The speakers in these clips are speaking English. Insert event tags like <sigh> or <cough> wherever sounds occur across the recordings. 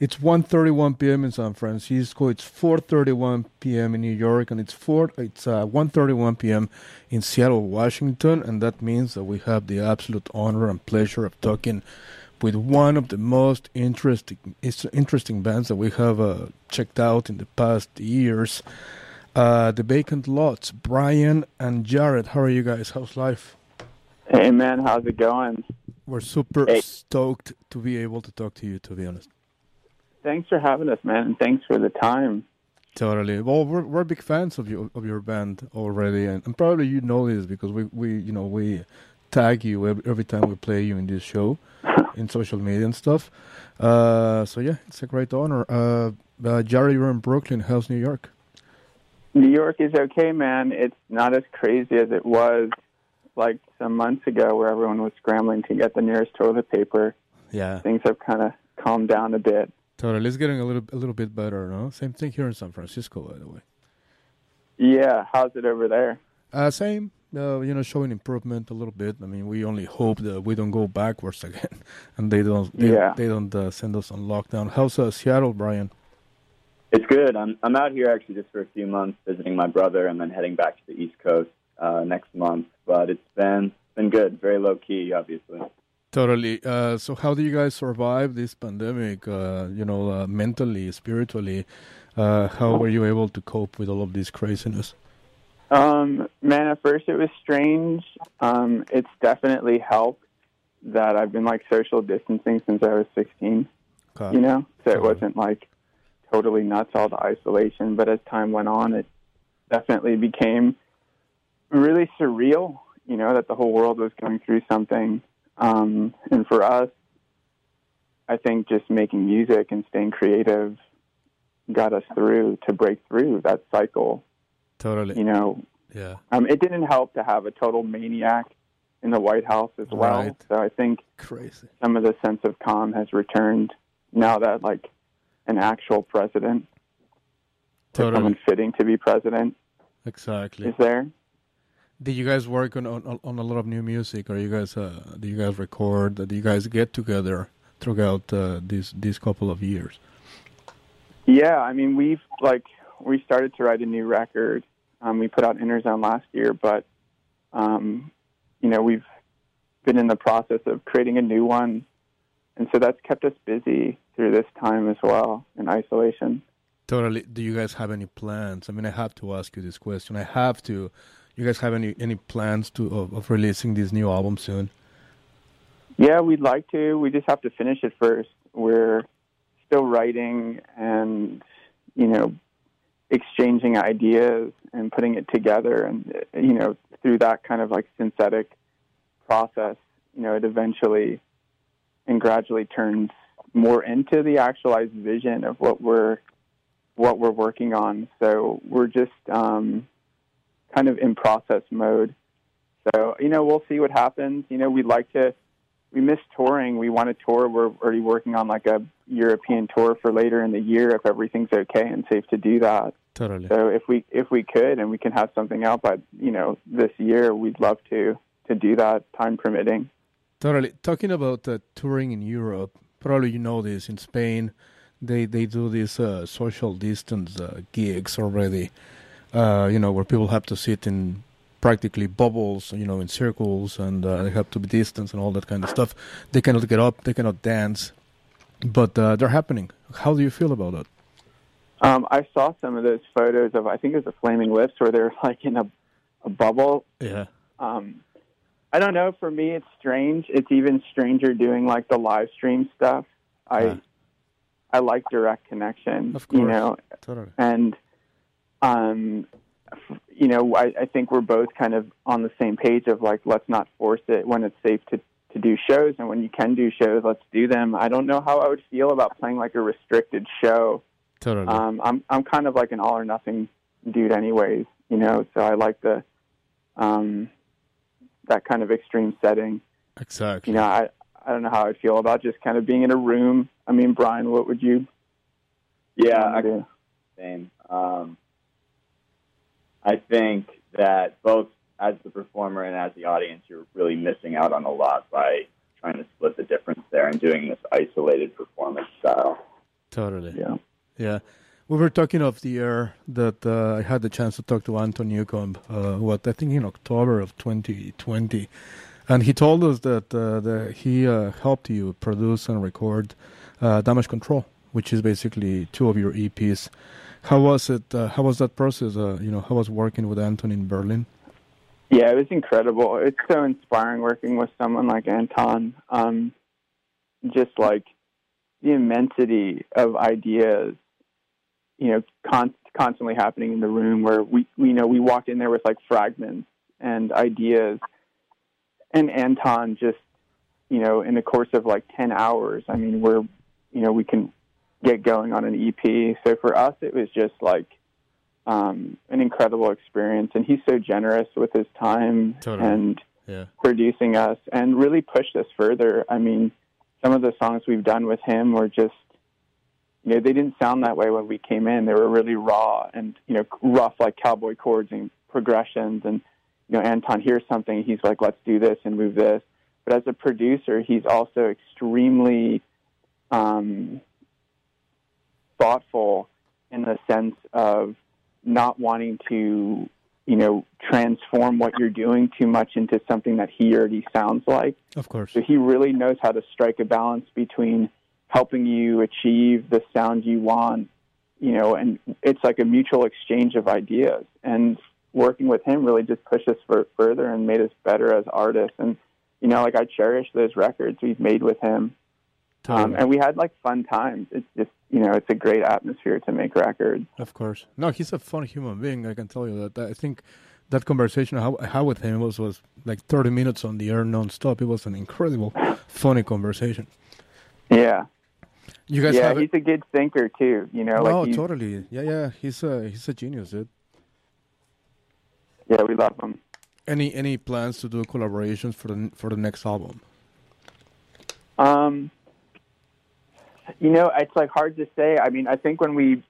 It's 1:31 p.m. in San Francisco. It's 4:31 p.m. in New York, and it's four. It's uh, 1:31 p.m. in Seattle, Washington, and that means that we have the absolute honor and pleasure of talking with one of the most interesting interesting bands that we have uh, checked out in the past years. Uh, the Vacant Lots, Brian and Jared. How are you guys? How's life? Hey man, how's it going? We're super Hey. stoked to be able to talk to you. To be honest. Thanks for having us, man, and thanks for the time. Totally. Well, we're we're big fans of you of your band already, and, and probably you know this because we, we you know we tag you every, every time we play you in this show, <laughs> in social media and stuff. Uh, so yeah, it's a great honor. Uh, uh, Jerry, you're in Brooklyn. How's New York? New York is okay, man. It's not as crazy as it was like some months ago where everyone was scrambling to get the nearest toilet paper. Yeah, Things have kind of calmed down a bit. Totally. It's getting a little a little bit better, no? Same thing here in San Francisco, by the way. Yeah, how's it over there? Uh, same. Uh, you know, showing improvement a little bit. I mean, we only hope that we don't go backwards <laughs> again, and they don't. They, Yeah. they don't uh, send us on lockdown. How's uh, Seattle, Brian? It's good. I'm I'm out here actually just for a few months visiting my brother, and then heading back to the East Coast uh, next month. But it's been been good. Very low key, obviously. Totally. Uh, so, how do you guys survive this pandemic? Uh, you know, uh, mentally, spiritually. Uh, how were you able to cope with all of this craziness? Um, man, at first it was strange. Um, it's definitely helped that I've been like social distancing since I was 16. Okay. You know, so it wasn't like totally nuts all the isolation. But as time went on, it definitely became really surreal. You know, that the whole world was going through something. Um, and for us, I think just making music and staying creative got us through to break through that cycle. Totally. You know, Yeah. um, it didn't help to have a total maniac in the White House as well. Right. So I think Crazy. some of the sense of calm has returned now that like an actual president, Totally. someone fitting to be president, Exactly. is there. Did you guys work on, on on a lot of new music, or you guys uh, do you guys record? Do you guys get together throughout uh, these these couple of years? Yeah, I mean we've like we started to write a new record. Um, we put out Interzone last year, but um, you know we've been in the process of creating a new one, and so that's kept us busy through this time as well in isolation. Totally. Do you guys have any plans? I mean, I have to ask you this question. I have to. You guys have any any plans to of, of releasing this new album soon? Yeah, we'd like to. We just have to finish it first. We're still writing and, you know, exchanging ideas and putting it together. And, you know, through that kind of like synthetic process, you know, it eventually and gradually turns more into the actualized vision of what we're what we're working on. So we're just um, kind of in process mode. So you know, we'll see what happens. You know, we'd like to. We miss touring. We want to tour. We're already working on like a European tour for later in the year if everything's okay and safe to do that. Totally. So if we if we could and we can have something out by you know this year, we'd love to to do that, time permitting. Totally. Talking about uh, touring in Europe, probably you know this. In Spain, they they do these uh, social distance uh, gigs already. Uh, you know, where people have to sit in practically bubbles, you know, in circles, and uh, they have to be distant and all that kind of stuff. They cannot get up, they cannot dance, but uh, they're happening. How do you feel about that? Um, I saw some of those photos of I think it was the Flaming Lips where they're like in a a bubble. Yeah. Um, I don't know. For me, it's strange. It's even stranger doing like the live stream stuff. I I like direct connection. Of You know, Totally. and um, you know, I, I think we're both kind of on the same page of like, let's not force it when it's safe to to do shows, and when you can do shows, let's do them. I don't know how I would feel about playing like a restricted show. Totally. Um, I'm I'm kind of like an all or nothing dude, anyways. You know, so I like the um, that kind of extreme setting. Exactly. You know, I I don't know how I'd feel about just kind of being in a room. I mean, Brian, what would you? Yeah, I same. Um, I think that both as the performer and as the audience, you're really missing out on a lot by trying to split the difference there and doing this isolated performance style. Totally. Yeah. Yeah. We were talking off the air that uh, I had the chance to talk to Anton Newcombe, uh, what I think in October of 2020, and he told us that uh, that he uh, helped you produce and record uh, Damage Control, which is basically two of your EPs. How was it? Uh, how was that process? you know, how was working with Anton in Berlin? Yeah, it was incredible. It's so inspiring working with someone like Anton. Um, just like the immensity of ideas you know, con- constantly happening in the room where we, we know we walked in there with like fragments and ideas. And Anton just, you know, in the course of like 10 hours, I mean, we're, you know, we can get going on an EP. So for us, it was just like um, an incredible experience. And he's so generous with his time totally. and yeah. producing us and really pushed us further. I mean, some of the songs we've done with him were just you know, they didn't sound that way when we came in. They were really raw and, you know, rough like cowboy chords and progressions. And, you know, Anton hears something, he's like, let's do this and move this. But as a producer, he's also extremely um, thoughtful in the sense of not wanting to, you know, transform what you're doing too much into something that he already sounds like. Of course. So he really knows how to strike a balance between helping you achieve the sound you want, you know, and it's like a mutual exchange of ideas. And working with him really just pushed us for, further and made us better as artists. And, you know, like I cherish those records we've made with him. Totally. Um, and we had like fun times. It's just, you know, it's a great atmosphere to make records. Of course. No, he's a fun human being. I can tell you that. I think that conversation I had with him was, was like 30 minutes on the air nonstop. It was an incredible, funny conversation. Yeah. You guys yeah, he's a good thinker too. You know, like oh, totally. Yeah, yeah. He's a he's a genius, dude. Yeah, we love him. Any any plans to do collaborations for the for the next album? Um, you know, it's like hard to say. I mean, I think when we,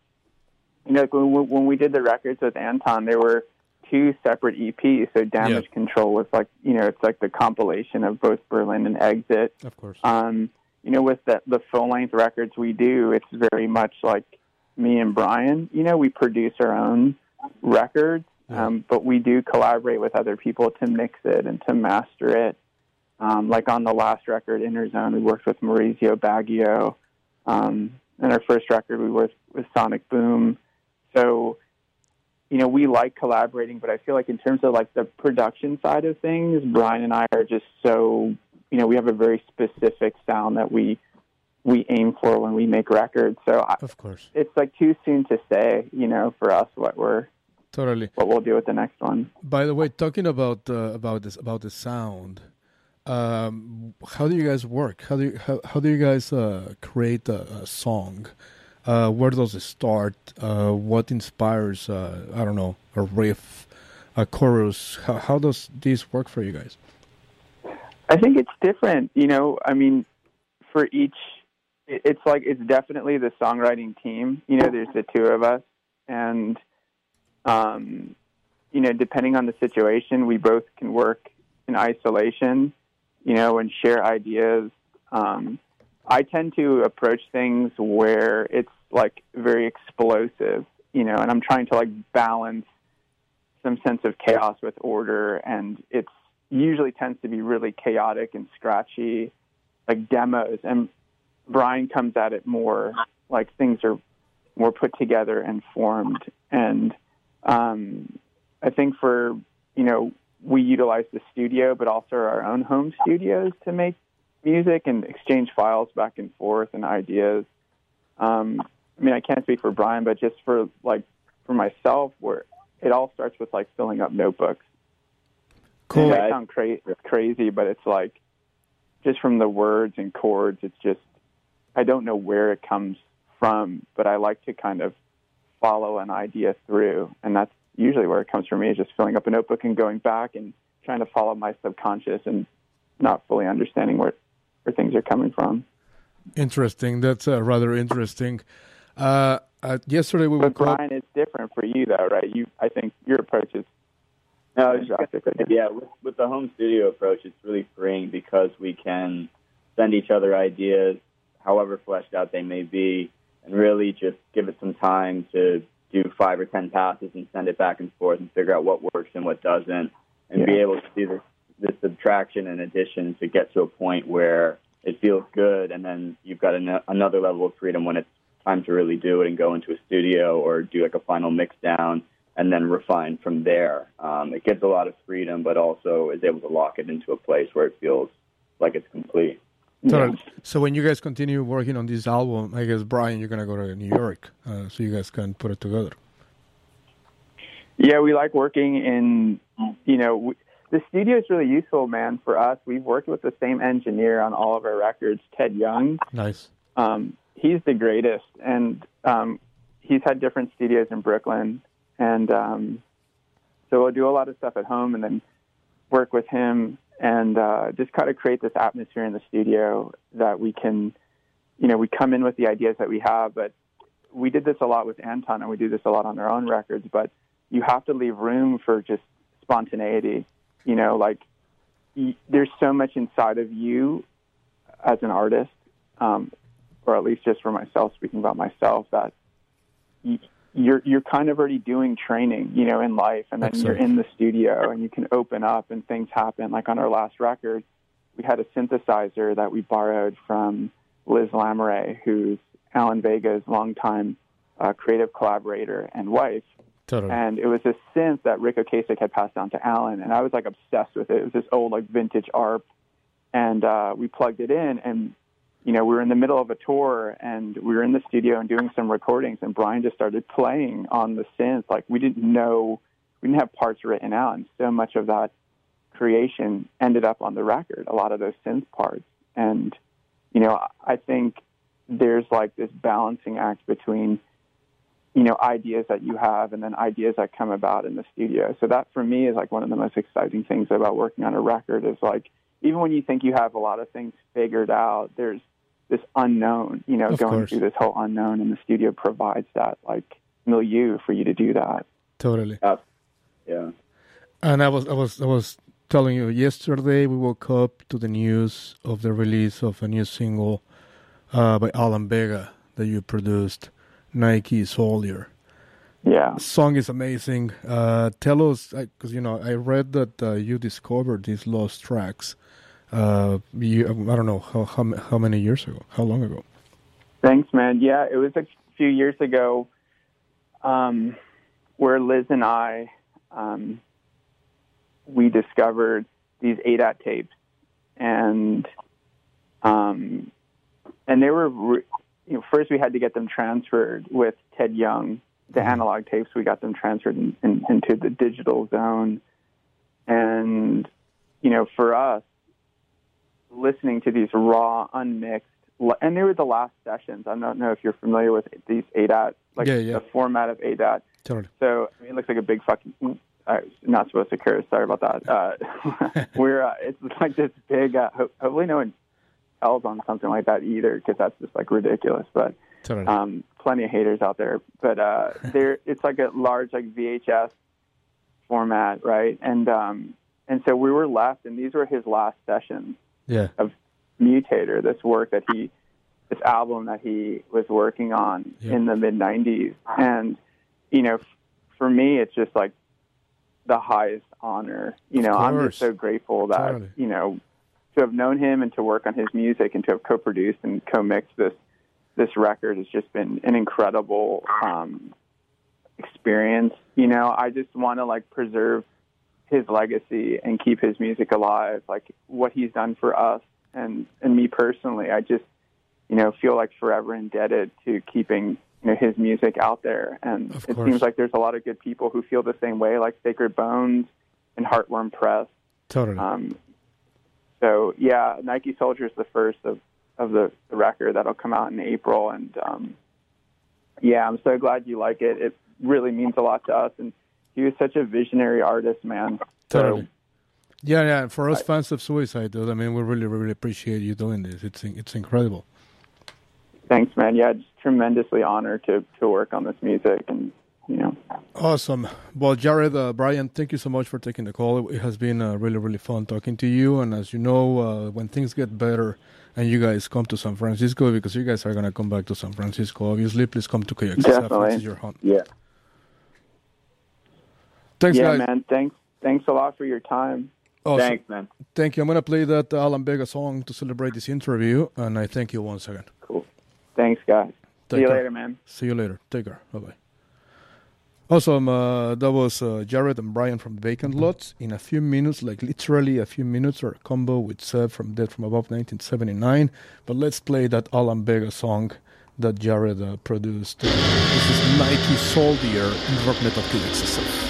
you know, when we, when we did the records with Anton, there were two separate EPs. So Damage yeah. Control was like, you know, it's like the compilation of both Berlin and Exit. Of course. Um, you know, with the, the full length records we do, it's very much like me and Brian. You know, we produce our own records, yeah. um, but we do collaborate with other people to mix it and to master it. Um, like on the last record, Interzone, we worked with Maurizio Baggio. Um, and our first record, we worked with Sonic Boom. So, you know, we like collaborating, but I feel like in terms of like the production side of things, Brian and I are just so you know, we have a very specific sound that we we aim for when we make records. So of course, it's like too soon to say, you know, for us what we're totally what we'll do with the next one. By the way, talking about uh, about this about the sound, um, how do you guys work? How do you, how, how do you guys uh, create a, a song? Uh, where does it start? Uh, what inspires? Uh, I don't know, a riff, a chorus. How, how does this work for you guys? I think it's different. You know, I mean, for each, it's like it's definitely the songwriting team. You know, there's the two of us, and um, you know, depending on the situation, we both can work in isolation. You know, and share ideas. Um, I tend to approach things where it's like very explosive. You know, and I'm trying to like balance some sense of chaos with order, and it's usually tends to be really chaotic and scratchy, like demos. And Brian comes at it more like things are more put together and formed. And um, I think for, you know, we utilize the studio, but also our own home studios to make music and exchange files back and forth and ideas. Um, I mean, I can't speak for Brian, but just for like for myself, where it all starts with like filling up notebooks Cool. It might sound cra- crazy, but it's like just from the words and chords, it's just I don't know where it comes from, but I like to kind of follow an idea through, and that's usually where it comes from me is just filling up a notebook and going back and trying to follow my subconscious and not fully understanding where where things are coming from. Interesting. That's uh, rather interesting. Uh, uh, yesterday we but were. Brian, it's different for you though, right? You, I think your approach is no, yeah, with, with the home studio approach, it's really freeing because we can send each other ideas, however fleshed out they may be, and really just give it some time to do five or ten passes and send it back and forth and figure out what works and what doesn't, and Yeah. be able to do this, this subtraction and addition to get to a point where it feels good, and then you've got an, another level of freedom when it's time to really do it and go into a studio or do like a final mix down and then refine from there. Um, it gives a lot of freedom, but also is able to lock it into a place where it feels like it's complete. Totally. So when you guys continue working on this album, I guess Brian, you're gonna go to New York, uh, so you guys can put it together. Yeah, we like working in, you know, we, the studio is really useful, man, for us. We've worked with the same engineer on all of our records, Ted Young. Nice. Um, he's the greatest, and um, he's had different studios in Brooklyn, and um, so we'll do a lot of stuff at home, and then work with him, and uh, just kind of create this atmosphere in the studio that we can, you know, we come in with the ideas that we have, but we did this a lot with Anton, and we do this a lot on our own records, but you have to leave room for just spontaneity. You know, like y- there's so much inside of you as an artist, um, or at least just for myself, speaking about myself, that y- you're you're kind of already doing training, you know, in life, and then you're in the studio and you can open up and things happen. Like on our last record, we had a synthesizer that we borrowed from Liz Lamere, who's Alan Vega's longtime uh, creative collaborator and wife. Totally. And it was a synth that Ric Ocasek had passed down to Alan, and I was like obsessed with it. It was this old like vintage ARP, and uh, we plugged it in, and you know we were in the middle of a tour, and we were in the studio and doing some recordings, and Brian just started playing on the synth. Like we didn't know, we didn't have parts written out, and so much of that creation ended up on the record. A lot of those synth parts, and you know I think there's like this balancing act between you know ideas that you have and then ideas that come about in the studio so that for me is like one of the most exciting things about working on a record is like even when you think you have a lot of things figured out there's this unknown you know Of going course. through this whole unknown and the studio provides that like milieu for you to do that Totally. Yeah. And I was I was I was telling you yesterday we woke up to the news of the release of a new single uh, by Alan Vega that you produced, Nike Soldier. yeah Song is amazing. Uh, tell us, because you know, I read that uh, you discovered these lost tracks. Uh, you, I don't know how, how how many years ago, how long ago. Thanks, man. Yeah, it was a few years ago um, where Liz and I um, we discovered these ADAT tapes, and um, and they were re- you know first we had to get them transferred with Ted Young. The analog tapes we got them transferred in, in, into the digital zone, and you know for us listening to these raw, unmixed, and they were the last sessions. I don't know if you're familiar with these ADAT, like Yeah, yeah. the format of ADAT. Totally. So I mean, it looks like a big fucking. Uh, not supposed to curse. Sorry about that. Uh, <laughs> we're uh, it's like this big. Uh, ho- hopefully, no one tells on something like that either, because that's just like ridiculous. But Totally. um, plenty of haters out there. But uh, <laughs> there, it's like a large like VHS format, right? And um, and so we were left, and these were his last sessions yeah. of Mutator, this work that he, this album that he was working on in the mid '90s, and you know, f- for me, it's just like the highest honor. You know, I'm just so grateful that Totally. you know to have known him and to work on his music and to have co-produced and co-mixed this this record has just been an incredible um, experience. You know, I just want to like preserve his legacy and keep his music alive, like what he's done for us and and me personally. I just you know feel like forever indebted to keeping you know his music out there, and it seems like there's a lot of good people who feel the same way, like Sacred Bones and Heartworm Press. Totally. Um, so yeah, Nike Soldier is the first of of the, the record that'll come out in April, and um, yeah, I'm so glad you like it. It really means a lot to us, and he was such a visionary artist, man. So, Totally. Yeah, yeah. For us fans of Suicide, dude, I mean, we really, really appreciate you doing this. It's it's incredible. thanks, man. Yeah, just tremendously honored to to work on this music, and you know, Awesome. Well, Jared, uh, Brian, thank you so much for taking the call. It has been uh, really, really fun talking to you. And as you know, uh, when things get better, and you guys come to San Francisco because you guys are gonna come back to San Francisco. Obviously, please come to KXSF. Definitely. This is your home. Yeah. Thanks, yeah, guys. man. Thanks. Thanks a lot for your time. Awesome. Thanks, man. Thank you. I'm gonna play that Alan Vega song to celebrate this interview, and I thank you once again. Cool. Thanks, guys. Take See you care. later, man. See you later. Take care. Bye bye. Awesome. Uh, that was uh, Jared and Brian from Vacant Lots. In a few minutes, like literally a few minutes, our combo with Seb from Death from Above 1979. But let's play that Alan Vega song that Jared uh, produced. This is Nike Soldier in Rock Neto KXSF. Yeah.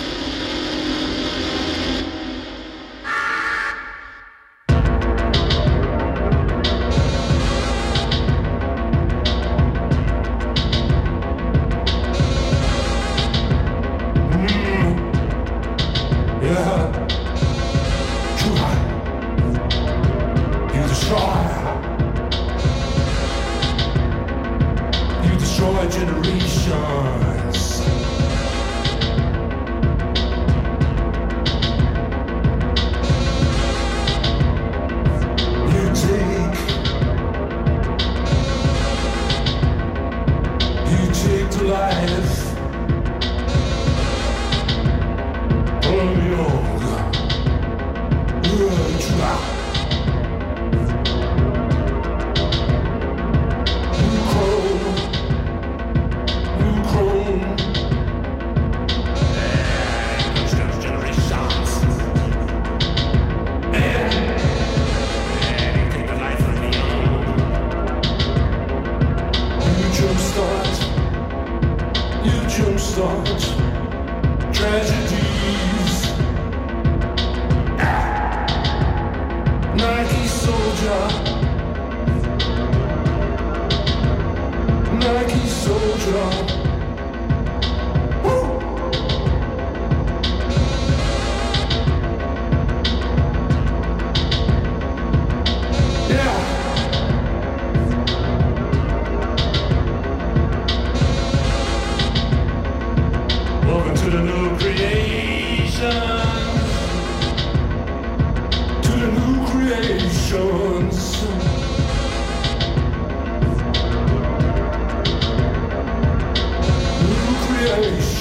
Life.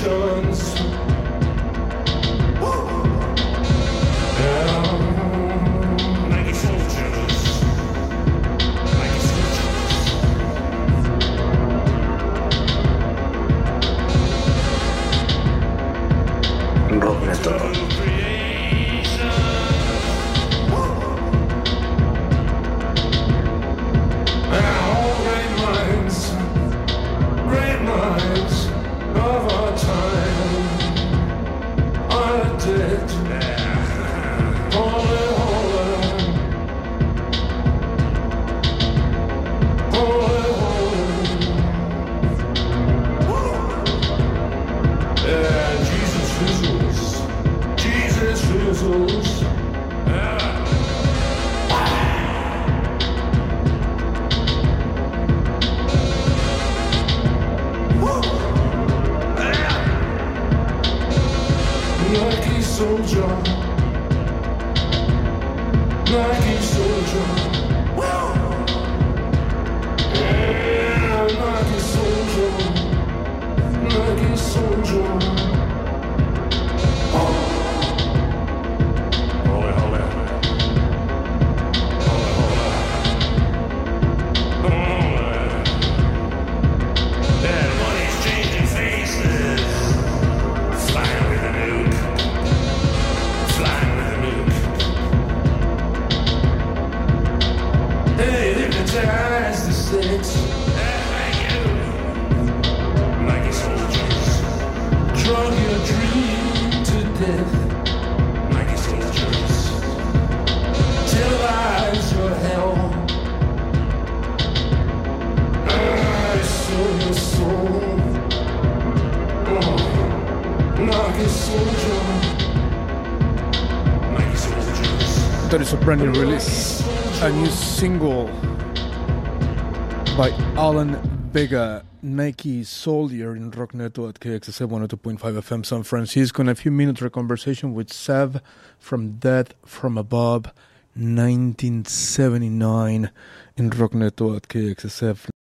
Creations. Soldier. A brand new release, a new single by Alan Vega, Nike Soldier in Rock Neto at KXSF 102.5 FM San Francisco. In a few minutes, a conversation with Seb from Death from Above 1979. in Rockneto at KXSF